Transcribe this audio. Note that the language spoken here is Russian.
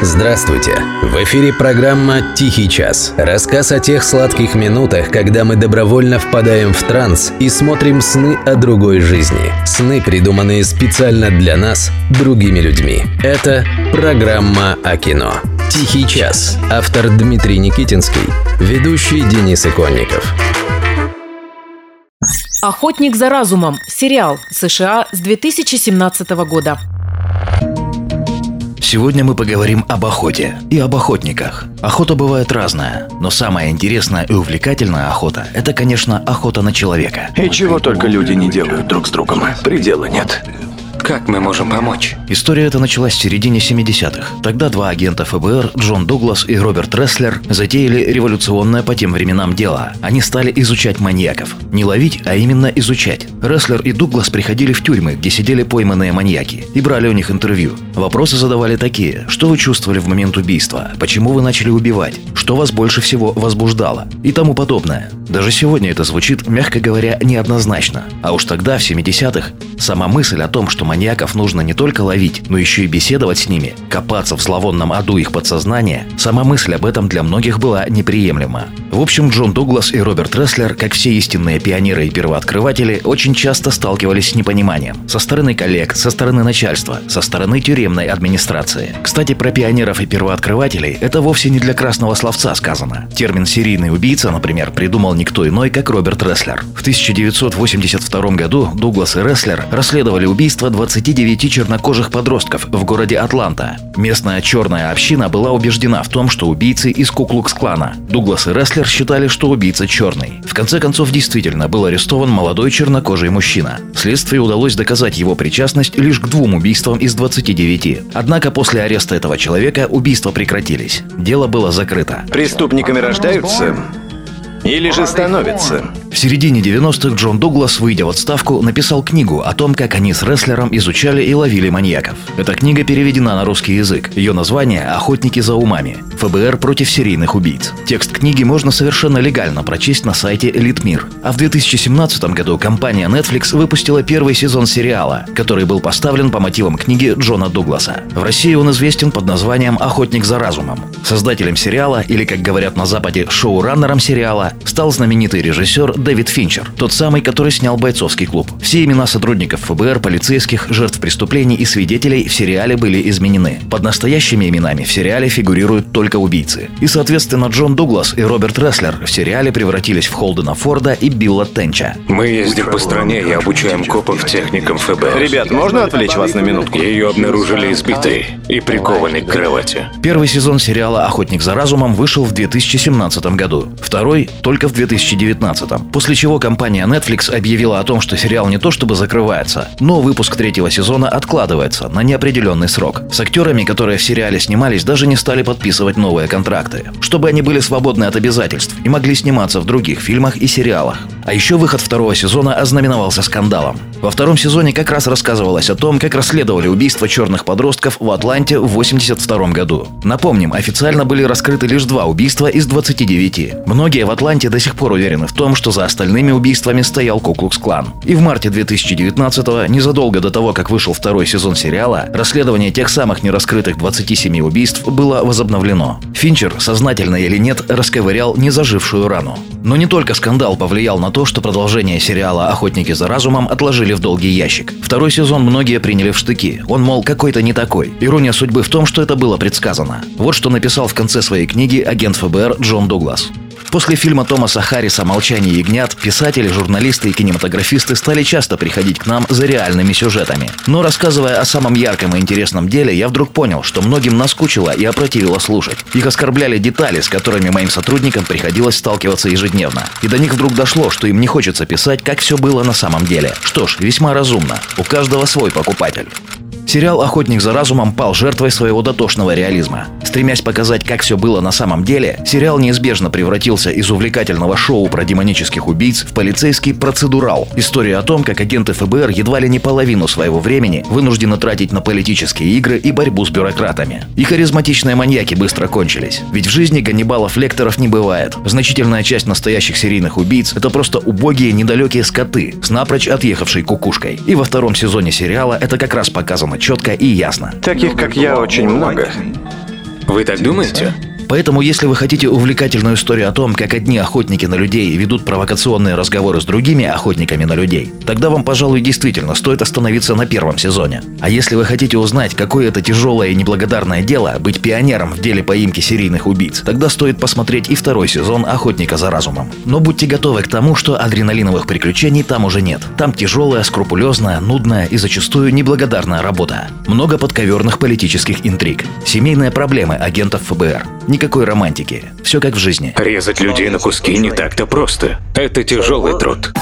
Здравствуйте! В эфире программа «Тихий час». Рассказ о тех сладких минутах, когда мы добровольно впадаем в транс и смотрим сны о другой жизни. Сны, придуманные специально для нас, другими людьми. Это программа о кино. «Тихий час». Автор Дмитрий Никитинский. Ведущий Денис Иконников. «Охотник за разумом» – сериал США с 2017 года. Сегодня мы поговорим об охоте и об охотниках. Охота бывает разная, но самая интересная и увлекательная охота – это, конечно, охота на человека. И чего только люди не делают друг с другом. Предела нет. Как мы можем помочь? История эта началась в середине 70-х. Тогда два агента ФБР, Джон Дуглас и Роберт Ресслер, затеяли революционное по тем временам дело. Они стали изучать маньяков. Не ловить, а именно изучать. Ресслер и Дуглас приходили в тюрьмы, где сидели пойманные маньяки, и брали у них интервью. Вопросы задавали такие. Что вы чувствовали в момент убийства? Почему вы начали убивать? Что вас больше всего возбуждало? И тому подобное. Даже сегодня это звучит, мягко говоря, неоднозначно. А уж тогда, в 70-х, сама мысль о том, что маньяков нужно не только ловить, но еще и беседовать с ними, копаться в зловонном аду их подсознания, сама мысль об этом для многих была неприемлема. В общем, Джон Дуглас и Роберт Ресслер, как все истинные пионеры и первооткрыватели, очень часто сталкивались с непониманием. Со стороны коллег, со стороны начальства, со стороны тюремной администрации. Кстати, про пионеров и первооткрывателей это вовсе не для красного словца сказано. Термин «серийный убийца», например, придумал никто иной, как Роберт Ресслер. В 1982 году Дуглас и Ресслер расследовали убийство 29 чернокожих подростков в городе Атланта. Местная черная община была убеждена в том, что убийцы из Куклукс-клана. Дуглас и Ресслер считали, что убийца черный. В конце концов, действительно был арестован молодой чернокожий мужчина. Следствию удалось доказать его причастность лишь к двум убийствам из 29. Однако после ареста этого человека убийства прекратились. Дело было закрыто. Преступниками рождаются или же становятся? В середине 90-х Джон Дуглас, выйдя в отставку, написал книгу о том, как они с рестлером изучали и ловили маньяков. Эта книга переведена на русский язык. Ее название «Охотники за умами. ФБР против серийных убийц». Текст книги можно совершенно легально прочесть на сайте Элитмир. А в 2017 году компания Netflix выпустила первый сезон сериала, который был поставлен по мотивам книги Джона Дугласа. В России он известен под названием «Охотник за разумом». Создателем сериала, или, как говорят на Западе, шоураннером сериала, стал знаменитый режиссер Дэвид Финчер, тот самый, который снял «Бойцовский клуб». Все имена сотрудников ФБР, полицейских, жертв преступлений и свидетелей в сериале были изменены. Под настоящими именами в сериале фигурируют только убийцы. И, соответственно, Джон Дуглас и Роберт Ресслер в сериале превратились в Холдена Форда и Билла Тенча. Мы ездим по стране и обучаем копов техникам ФБР. Ребят, можно отвлечь вас на минутку? Ее обнаружили избитой и прикованной к кровати. Первый сезон сериала «Охотник за разумом» вышел в 2017 году. Второй – только в 2019. После чего компания Netflix объявила о том, что сериал не то чтобы закрывается, но выпуск третьего сезона откладывается на неопределенный срок. С актерами, которые в сериале снимались, даже не стали подписывать новые контракты, чтобы они были свободны от обязательств и могли сниматься в других фильмах и сериалах. А еще выход второго сезона ознаменовался скандалом. Во втором сезоне как раз рассказывалось о том, как расследовали убийство черных подростков в Атланте в 1982 году. Напомним, официально были раскрыты лишь два убийства из 29. Многие в Атланте до сих пор уверены в том, что за остальными убийствами стоял Куклукс-клан. И в марте 2019-го, незадолго до того, как вышел второй сезон сериала, расследование тех самых нераскрытых 27 убийств было возобновлено. Финчер, сознательно или нет, расковырял незажившую рану. Но не только скандал повлиял на то, что продолжение сериала «Охотники за разумом» отложили в долгий ящик. Второй сезон многие приняли в штыки. Он, мол, какой-то не такой. Ирония судьбы в том, что это было предсказано. Вот что написал в конце своей книги агент ФБР Джон Дуглас. После фильма Томаса Харриса «Молчание ягнят» писатели, журналисты и кинематографисты стали часто приходить к нам за реальными сюжетами. Но рассказывая о самом ярком и интересном деле, я вдруг понял, что многим наскучило и опротивило слушать. Их оскорбляли детали, с которыми моим сотрудникам приходилось сталкиваться ежедневно. И до них вдруг дошло, что им не хочется писать, как все было на самом деле. Что ж, весьма разумно. У каждого свой покупатель. Сериал «Охотник за разумом» пал жертвой своего дотошного реализма. Стремясь показать, как все было на самом деле, сериал неизбежно превратился из увлекательного шоу про демонических убийц в полицейский процедурал. История о том, как агенты ФБР едва ли не половину своего времени вынуждены тратить на политические игры и борьбу с бюрократами. И харизматичные маньяки быстро кончились. Ведь в жизни Ганнибалов-лекторов не бывает. Значительная часть настоящих серийных убийц – это просто убогие недалекие скоты с напрочь отъехавшей кукушкой. И во втором сезоне сериала это как раз показано четко и ясно. Таких, как я, очень много. Вы так думаете? Поэтому, если вы хотите увлекательную историю о том, как одни охотники на людей ведут провокационные разговоры с другими охотниками на людей, тогда вам, пожалуй, действительно стоит остановиться на первом сезоне. А если вы хотите узнать, какое это тяжелое и неблагодарное дело быть пионером в деле поимки серийных убийц, тогда стоит посмотреть и второй сезон «Охотника за разумом». Но будьте готовы к тому, что адреналиновых приключений там уже нет. Там тяжелая, скрупулезная, нудная и зачастую неблагодарная работа. Много подковерных политических интриг. Семейные проблемы агентов ФБР. Никакой романтики. Все как в жизни. Резать людей на куски не так-то просто. Это тяжелый труд.